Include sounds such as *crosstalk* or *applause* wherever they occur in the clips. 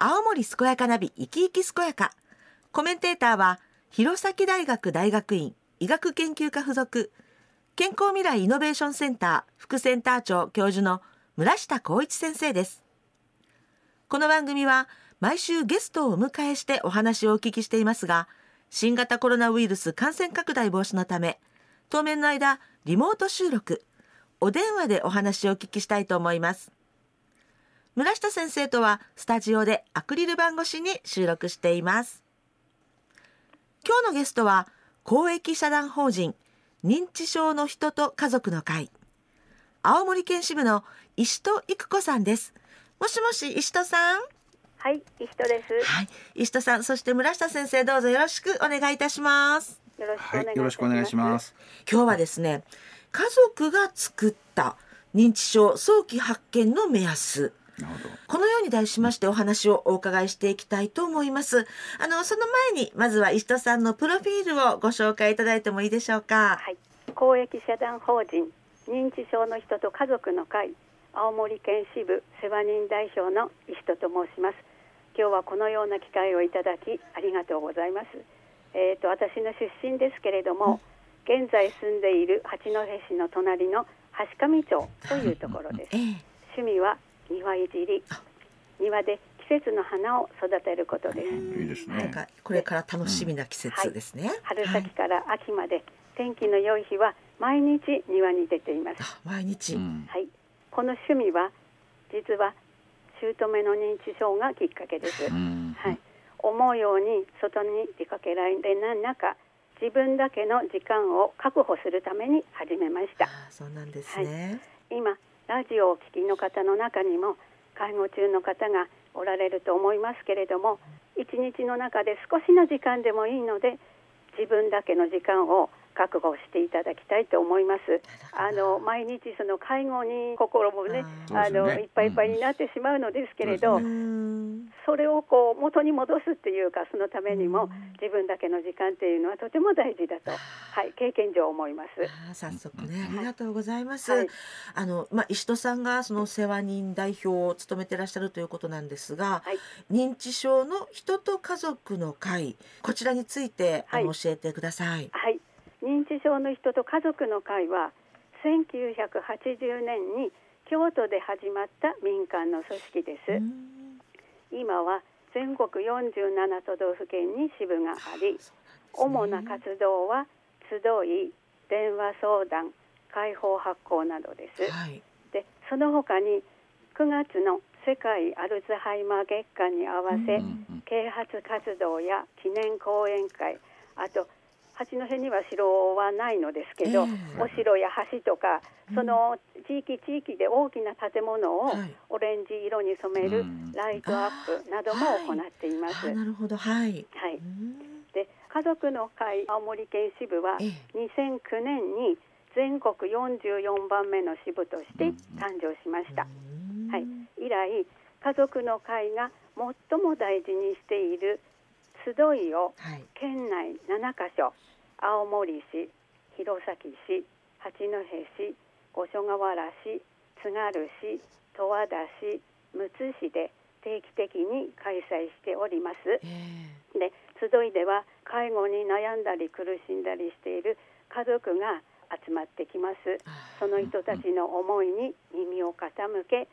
青森健やかナビ生き生き健やか。コメンテーターは弘前大学大学院医学研究科附属。健康未来イノベーションセンター副センター長教授の村下光一先生です。この番組は毎週ゲストをお迎えしてお話をお聞きしていますが新型コロナウイルス感染拡大防止のため当面の間リモート収録お電話でお話をお聞きしたいと思います。村下先生とはスタジオでアクリル板越しに収録しています今日のゲストは公益社団法人認知症の人と家族の会青森県支部の石戸育子さんですもしもし石戸さん？はい、石戸です。はい石戸さんそして村下先生どうぞよろしくお願いいたしますよろしくお願いします。はい、よろしくお願いします。今日はですね家族が作った認知症早期発見の目安。このように題しましてお話をお伺いしていきたいと思います。あの、その前に、まずは石戸さんのプロフィールをご紹介いただいてもいいでしょうか？はい、公益社団法人認知症の人と家族の会青森県支部世話人代表の石戸と申します。今日はこのような機会をいただきありがとうございます。えっ、と私の出身ですけれども、現在住んでいる八戸市の隣の橋上町というところです。ええ趣味は庭いじり、庭で季節の花を育てることです。いいですね。なんか、これから楽しみな季節ですね。春はい先から秋まで、天気の良い日は毎日庭に出ています。あ毎日。うん。はい、この趣味は実は姑の認知症がきっかけです。うん。はい、思うように外に出かけられない中、自分だけの時間を確保するために始めました。あそうなんですね。今ラジオをお聴きの方の中にも介護中の方がおられると思いますけれども一日の中で少しの時間でもいいので自分だけの時間を確保していただきたいと思います。あの毎日その介護に心もねああのいっぱいいっぱいになってしまうのですけれど、うーん。それをこう元に戻すっていうかそのためにも自分だけの時間っていうのはとても大事だと、はい、経験上思います。あ早速ね、ありがとうございます。はい。あの、まあ、石戸さんがその世話人代表を務めてらっしゃるということなんですが、はい。認知症の人と家族の会、こちらについて、あのはい。教えてください。はい、認知症の人と家族の会は1980年に京都で始まった民間の組織です。今は全国47都道府県に支部があり、主な活動は集い、電話相談、開放発行などです。はい。で、その他に9月の世界アルツハイマー月間に合わせ、啓発活動や記念講演会あと八戸には城はないのですけど、ええ。お城や橋とかその地域地域で大きな建物をはい。オレンジ色に染めるうん。ライトアップなども行っています。あなるほど、はい。はい、で家族の会青森県支部はええ。2009年に全国44番目の支部として誕生しました。うーん。はい、以来家族の会が最も大事にしている集いをはい。県内7カ所青森市弘前市八戸市五所川原市津軽市十和田市むつ市で定期的に開催しております。えで集いでは介護に悩んだり苦しんだりしている家族が集まってきます。えその人たちの思いに耳を傾け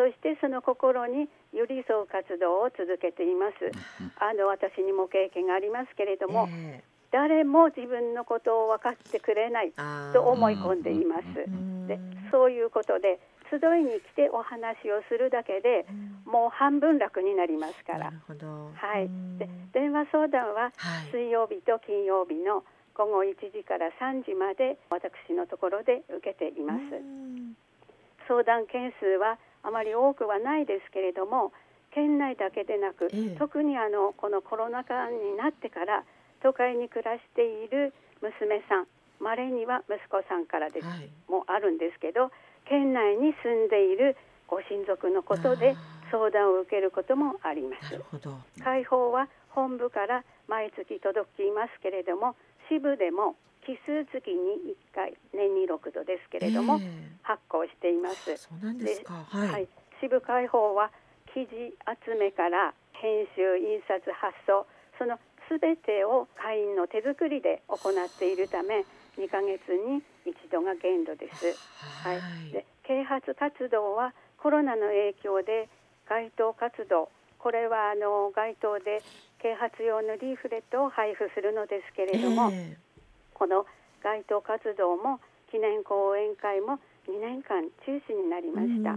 そしてその心に寄り添う活動を続けています。あの私にも経験がありますけれども、ええ誰も自分のことを分かってくれないと思い込んでいます。うんでそういうことで集いに来てお話をするだけでもう半分楽になりますから。はいうん、で電話相談ははい。水曜日と金曜日の午後1時から3時まで私のところで受けています。うん相談件数はあまり多くはないですけれども県内だけでなく、ええ特にあのこのコロナ禍になってから都会に暮らしている娘さんまれには息子さんからです、はい。もあるんですけど県内に住んでいるご親族のことであ相談を受けることもありますなる。ほど。開放は本部から毎月届きますけれども支部でも奇数月に1回年に6度ですけれども、え発行していますえ。そうなんですか。はい。はい、支部開放は記事集めから編集印刷発送その全てを会員の手作りで行っているため2ヶ月に一度が限度です。はい、で啓発活動はコロナの影響で街頭活動これはあの街頭で啓発用のリーフレットを配布するのですけれども、えー、この街頭活動も記念講演会も2年間中止になりました。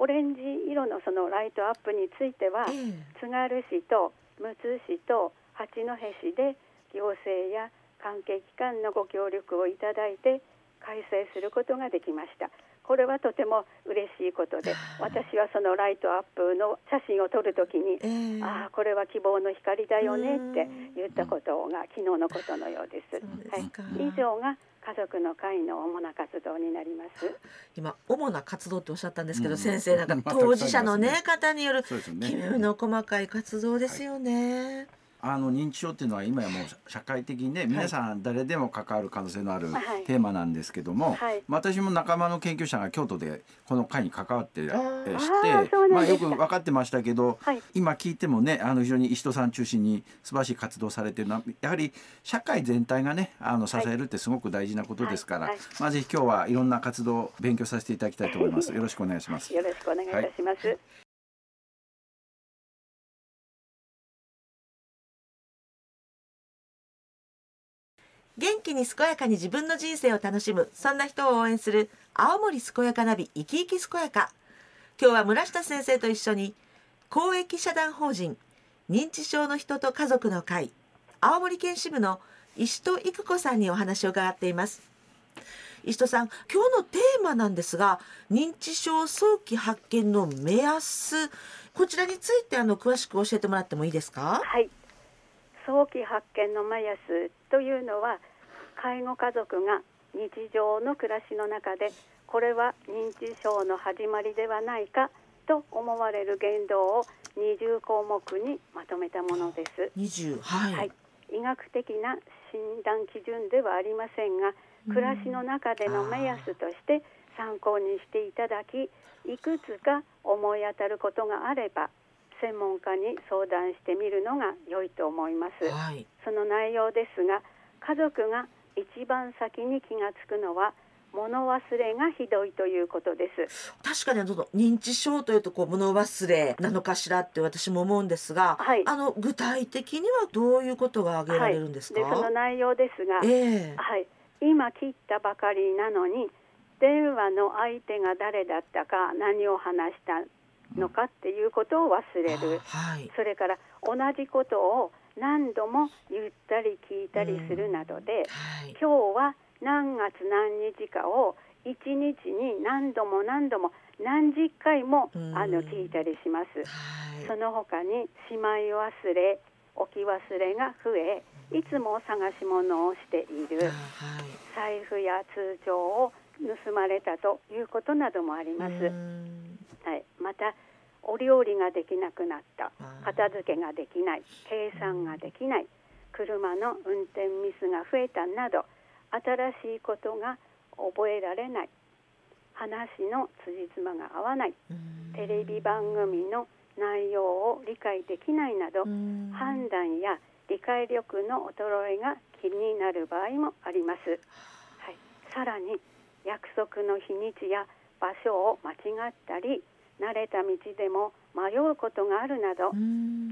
オレンジ色のそのライトアップについては、えー、津軽市とむつ市と八戸市で行政や関係機関のご協力をいただいて開催することができました。これはとても嬉しいことで私はそのライトアップの写真を撮るときに、えー、ああこれは希望の光だよねって言ったことが昨日のことのようです。はい、以上が家族の会の主な活動になります。今主な活動っておっしゃったんですけど、うん、先生なんか当事者のね方によるきめの細かい活動ですよね。はいあの認知症っていうのは今やもう社会的にね皆さん誰でも関わる可能性のあるテーマなんですけども、はい、私も仲間の研究者が京都でこの会に関わってしてまあよく分かってましたけど、はい、今聞いてもねあの非常に石戸さん中心に素晴らしい活動されてるのはやはり社会全体がねあの支えるってすごく大事なことですから、はい、まあぜひ今日はいろんな活動を勉強させていただきたいと思います。よろしくお願いします。よろしくお願いいたします。元気に健やかに自分の人生を楽しむ。そんな人を応援する青森健やかナビ生き生き健やか。今日は村下先生と一緒に公益社団法人認知症の人と家族の会青森県支部の石戸育子さんにお話を伺っています。石戸さん今日のテーマなんですが認知症早期発見の目安こちらについてあの詳しく教えてもらってもいいですか？はい。早期発見の目安というのは介護家族が日常の暮らしの中でこれは認知症の始まりではないかと思われる言動を20項目にまとめたものです。20はい、はい、医学的な診断基準ではありませんが暮らしの中での目安として参考にしていただきいくつか思い当たることがあれば専門家に相談してみるのが良いと思います、はい、その内容ですが家族が一番先に気がつくのは物忘れがひどいということです。確かに認知症というとこう物忘れなのかしらって私も思うんですが、はい、あの具体的にはどういうことが挙げられるんですか、はい、でその内容ですが、えー、はい、今切ったばかりなのに電話の相手が誰だったか何を話したのかっていうことを忘れる、はい、それから同じことを何度も言ったり聞いたりするなどで、はい、今日は何月何日かを一日に何度も何度も何十回もあの聞いたりします、はい、その他にしまい忘れ置き忘れが増えいつも探し物をしている、財布や通帳を盗まれたということなどもあります。はい、またお料理ができなくなった。片付けができない。計算ができない。車の運転ミスが増えたなど新しいことが覚えられない。話の辻褄が合わない。テレビ番組の内容を理解できないなど判断や理解力の衰えが気になる場合もあります、はい、さらに約束の日にちや場所を間違ったり慣れた道でも迷うことがあるなど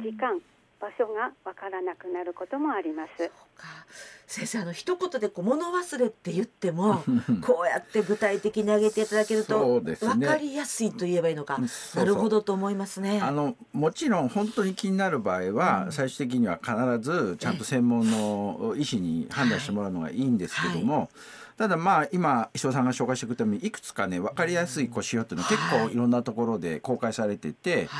時間場所がわからなくなることもあります。先生あの一言でこう物忘れって言っても *laughs* こうやって具体的に挙げていただけると分かりやすいと言えばいいのか、なるほどと思いますね。あのもちろん本当に気になる場合は、うん、最終的には必ずちゃんと専門の医師に判断してもらうのがいいんですけども。はいはいただまあ今石尾さんが紹介してくれたようにいくつかね分かりやすいこう指標っていうのは結構いろんなところで公開されてて、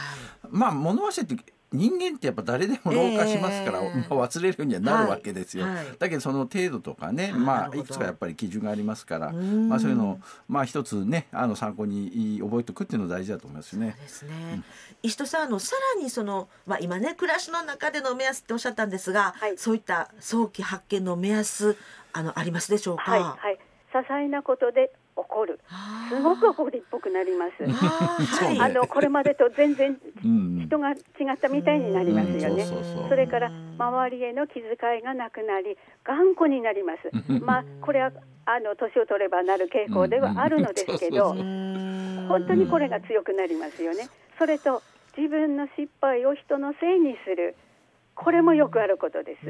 まあ物忘れって人間ってやっぱ誰でも老化しますから、えー、まあ、忘れるようにはなるわけですよ、はい。はい、だけどその程度とかね、まあ、いくつかやっぱり基準がありますから、まあ、そういうのを、まあ、一つねあの参考に覚えておくっていうの大事だと思いますね。ですね、うん、石戸さんあのさらにその、まあ、今ね暮らしの中での目安っておっしゃったんですが、はい、そういった早期発見の目安あのありますでしょうか？はい、はい、些細なことで怒る。すごく怒りっぽくなります。あのこれまでと全然うん人が違ったみたいになりますよね。うんそれから周りへの気遣いがなくなり頑固になります。*laughs* まあこれはあの年を取ればなる傾向ではあるのですけど *laughs* 本当にこれが強くなりますよね。それと自分の失敗を人のせいにする。これもよくあることです。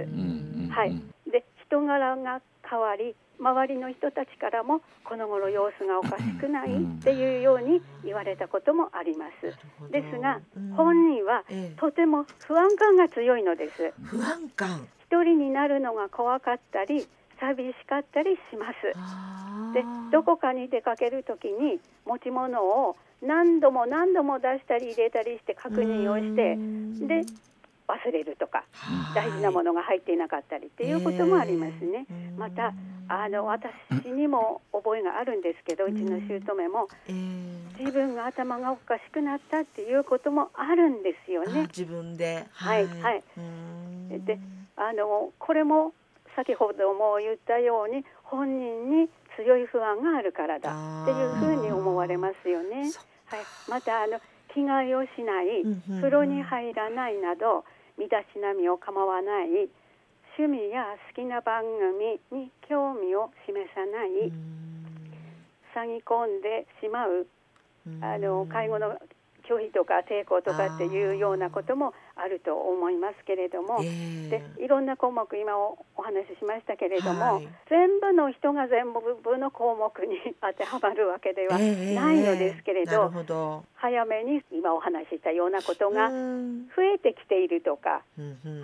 はい、で人柄が変わり周りの人たちからもこの頃様子がおかしくないっていうように言われたこともあります。ですが本人はええ。とても不安感が強いのです。不安感。一人になるのが怖かったり寂しかったりします。でどこかに出かける時に持ち物を何度も何度も出したり入れたりして確認をしてうん。で忘れるとかはい。大事なものが入っていなかったりっていうこともありますね。ええまたあの私にも覚えがあるんですけどうちの姑も。ええ自分が頭がおかしくなったっていうこともあるんですよね。あ自分で。はいはい。うん。であのこれも先ほども言ったように本人に強い不安があるからだっていうふうに思われますよね。そはい、またあの着替えをしない風呂に入らないなど身だしなみを構わない趣味や好きな番組に興味を示さない詐欺込んでしまうあの介護の拒否とか抵抗とかっていうようなこともあると思いますけれども、えでいろんな項目今おお話ししましたけれども、はい。全部の人が全部の項目に *laughs* 当てはまるわけではええないのですけれど、なるほど。早めに今お話ししたようなことがうん。増えてきているとか、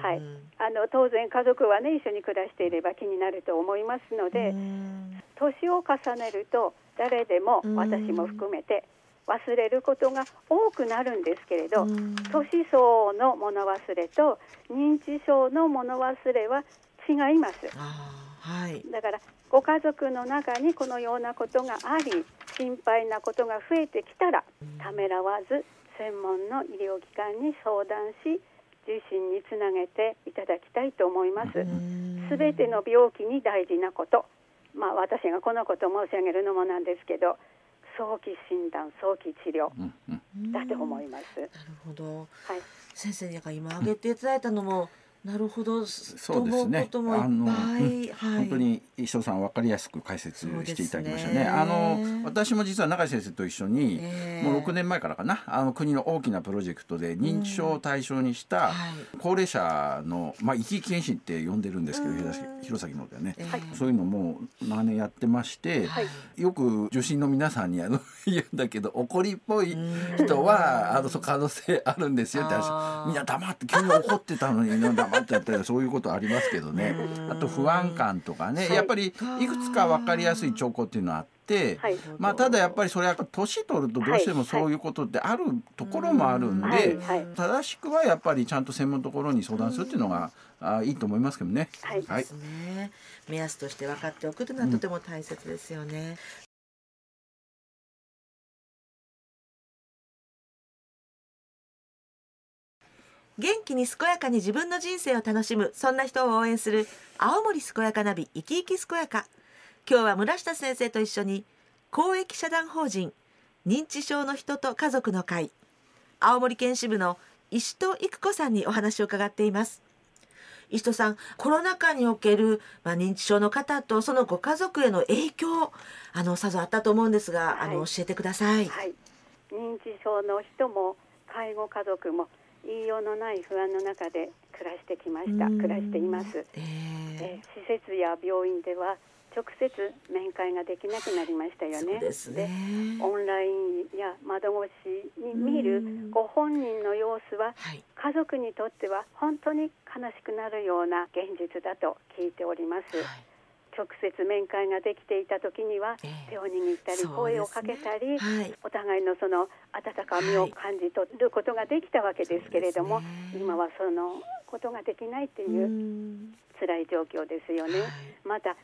はい。あの当然家族はね一緒に暮らしていれば気になると思いますので、うん。年を重ねると誰でもうん。私も含めて忘れることが多くなるんですけれど、うん。年相応の物忘れと認知症の物忘れは違います。はい。だからご家族の中にこのようなことがあり心配なことが増えてきたらためらわず専門の医療機関に相談し受診につなげていただきたいと思います。すべての病気に大事なこと、まあ、私がこのことを申し上げるのもなんですけど早期診断早期治療。うんうん。だと思います。なるほど。はい、先生に今挙げていただいたのも、なるほど。そうですね。あのはい、本当に石尾さん分かりやすく解説していただきましたね。ねあの私も実は永井先生と一緒に、ええ。もう6年前からかな。あの国の大きなプロジェクトで認知症を対象にしたはい。高齢者の、まあ、生き生き検診って呼んでるんですけどうん。弘前のではね、ええ。はい。そういうのも長年やってまして、はい。よく受診の皆さんにあの *laughs* 言うんだけど怒りっぽい人はあのそう可能性あるんですよってあ話ー。みんな黙って急に怒ってたのに *laughs* 黙っちゃったりそういうことありますけどね。うん。あと不安感とかね。はいやっぱりいくつか分かりやすい兆候っていうのはあって。はい。まあ、ただやっぱりそれは年取るとどうしてもそういうことってあるところもあるんで、はい。はい。正しくはやっぱりちゃんと専門のところに相談するっていうのがあいいと思いますけどね。はい。はい。ですね。目安として分かっておくというのはとても大切ですよね、元気に健やかに自分の人生を楽しむそんな人を応援する青森健やかナビ生き生き健やか。今日は村下先生と一緒に公益社団法人認知症の人と家族の会青森県支部の石戸育子さんにお話を伺っています。石戸さんコロナ禍における、まあ、認知症の方とそのご家族への影響あのさぞあったと思うんですが、あのはい教えてください。はい、認知症の人も介護家族も言いようのない不安の中で暮らしてきました。うん。暮らしています、ええー施設や病院では直接面会ができなくなりましたーよね。ですね。オンラインや窓越しに見るうん。ご本人の様子ははい。家族にとっては本当に悲しくなるような現実だと聞いております、はい直接面会ができていた時にはええ。手を握ったり声をかけたり、はい。お互いのその温かみを感じ取ることができたわけですけれども、今はそのことができないっていううん。辛い状況ですよね。はい。また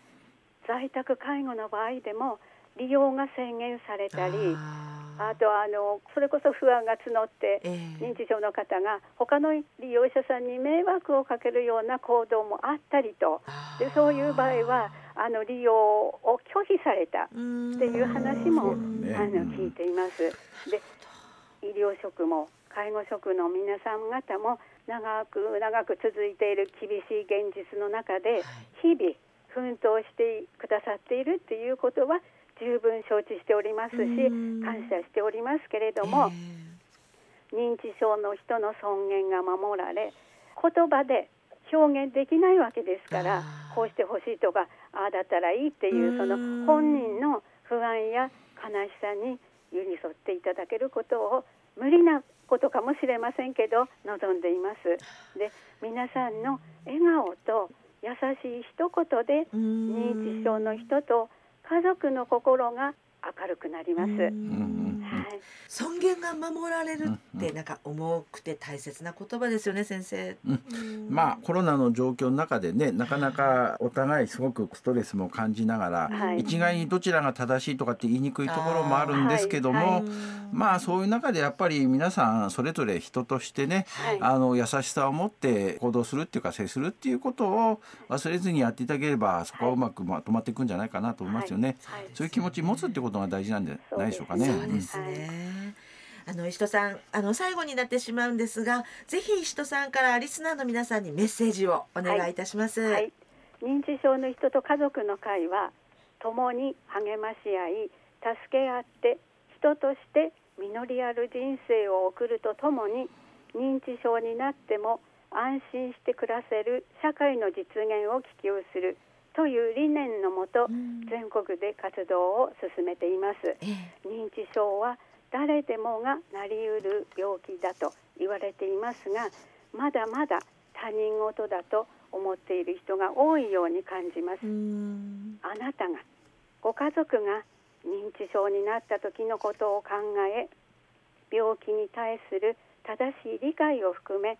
在宅介護の場合でも利用が制限されたりああとあのそれこそ不安が募ってええ。認知症の方が他の利用者さんに迷惑をかけるような行動もあったりと。でそういう場合はあの利用を拒否された。っていう話も、あのうん。聞いています。で医療職も介護職の皆さん方も長く長く続いている厳しい現実の中で日々奮闘してくださっているっていうことは十分承知しておりますしうん。感謝しておりますけれども、認知症の人の尊厳が守られ言葉で表現できないわけですからこうしてほしいとかああだったらいいっていうそのうん本人の不安や悲しさに寄り添っていただけることを無理なことかもしれませんけど望んでいます。で皆さんの笑顔と優しい一言で認知症の人と家族の心が明るくなります。尊厳が守られるってなんか重くて大切な言葉ですよね先生。うん。まあコロナの状況の中でねなかなかお互いすごくストレスも感じながら、はい。一概にどちらが正しいとかって言いにくいところもあるんですけども、あーはい。まあそういう中でやっぱり皆さんそれぞれ人としてね、はい。あの優しさを持って行動するっていうか接するっていうことを忘れずにやっていただければそこはうまくまとまっていくんじゃないかなと思いますよね。はい。そういう気持ち持つってことが大事なんじゃないでしょうかね。そうですね。あの石戸さんあの最後になってしまうんですがぜひ石戸さんからリスナーの皆さんにメッセージをお願いいたします。はい、認知症の人と家族の会は共に励まし合い助け合って人として実りある人生を送るとともに認知症になっても安心して暮らせる社会の実現を希求するという理念のもとうん全国で活動を進めています。ええ認知症は誰でもがなりうる病気だと言われていますがまだまだ他人事だと思っている人が多いように感じます。うん。あなたがご家族が認知症になった時のことを考え病気に対する正しい理解を含め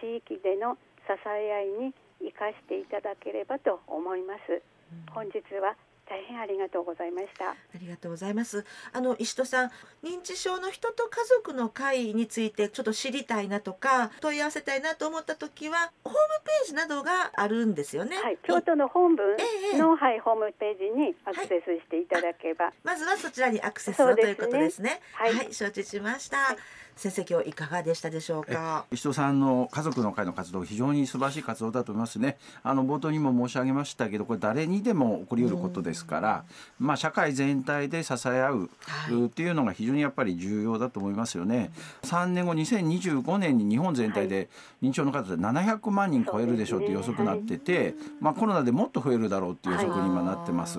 地域での支え合いに生かしていただければと思います。本日は大変ありがとうございましたありがとうございます。あの石戸さん、認知症の人と家族の会についてちょっと知りたいなとか問い合わせたいなと思った時はホームページなどがあるんですよね。はい、京都の本部ええの、はい、ホームページにアクセスしていただけば、まずはそちらにアクセスということですね。はい承知しました。はい先生今日いかがでしたでしょうか？石戸さんの家族の会の活動非常に素晴らしい活動だと思いますね。あの冒頭にも申し上げましたけどこれ誰にでも起こりうることですから、まあ社会全体で支え合うはいっていうのが非常にやっぱり重要だと思いますよね。3年後2025年に日本全体で認知症の方で700万人超えるでしょうっていう予測になってて、まあコロナでもっと増えるだろうっていう予測に今なってます。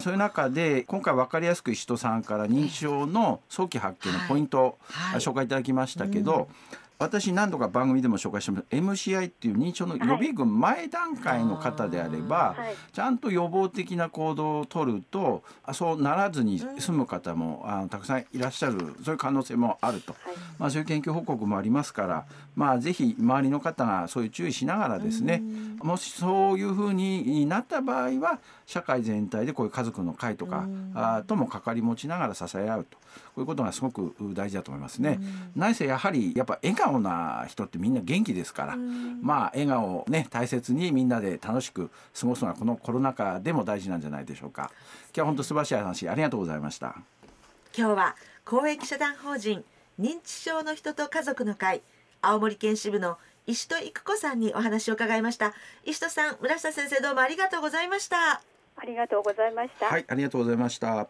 そういう中で今回分かりやすく石戸さんから認知症の早期発見のポイントをはい紹介いたただきましたけど、私何度か番組でも紹介してます。MCI っていう認知症の予備軍前段階の方であれば、はい。ちゃんと予防的な行動を取るとあそうならずに済む方も、あのたくさんいらっしゃるそういう可能性もあると、はい。まあ、そういう研究報告もありますから、まあ、ぜひ周りの方がそういう注意しながらですねもしそういうふうになった場合は社会全体でこういう家族の会とかあとも関わり持ちながら支え合うと。こういうことがすごく大事だと思いますね。何せやはりやっぱ笑顔な人ってみんな元気ですから、まあ笑顔をね大切にみんなで楽しく過ごすのはこのコロナ禍でも大事なんじゃないでしょうか。今日は本当素晴らしい話ありがとうございました。今日は公益社団法人認知症の人と家族の会青森県支部の石戸育子さんにお話を伺いました石戸さん村下先生どうもありがとうございましたありがとうございました。はい、ありがとうございました。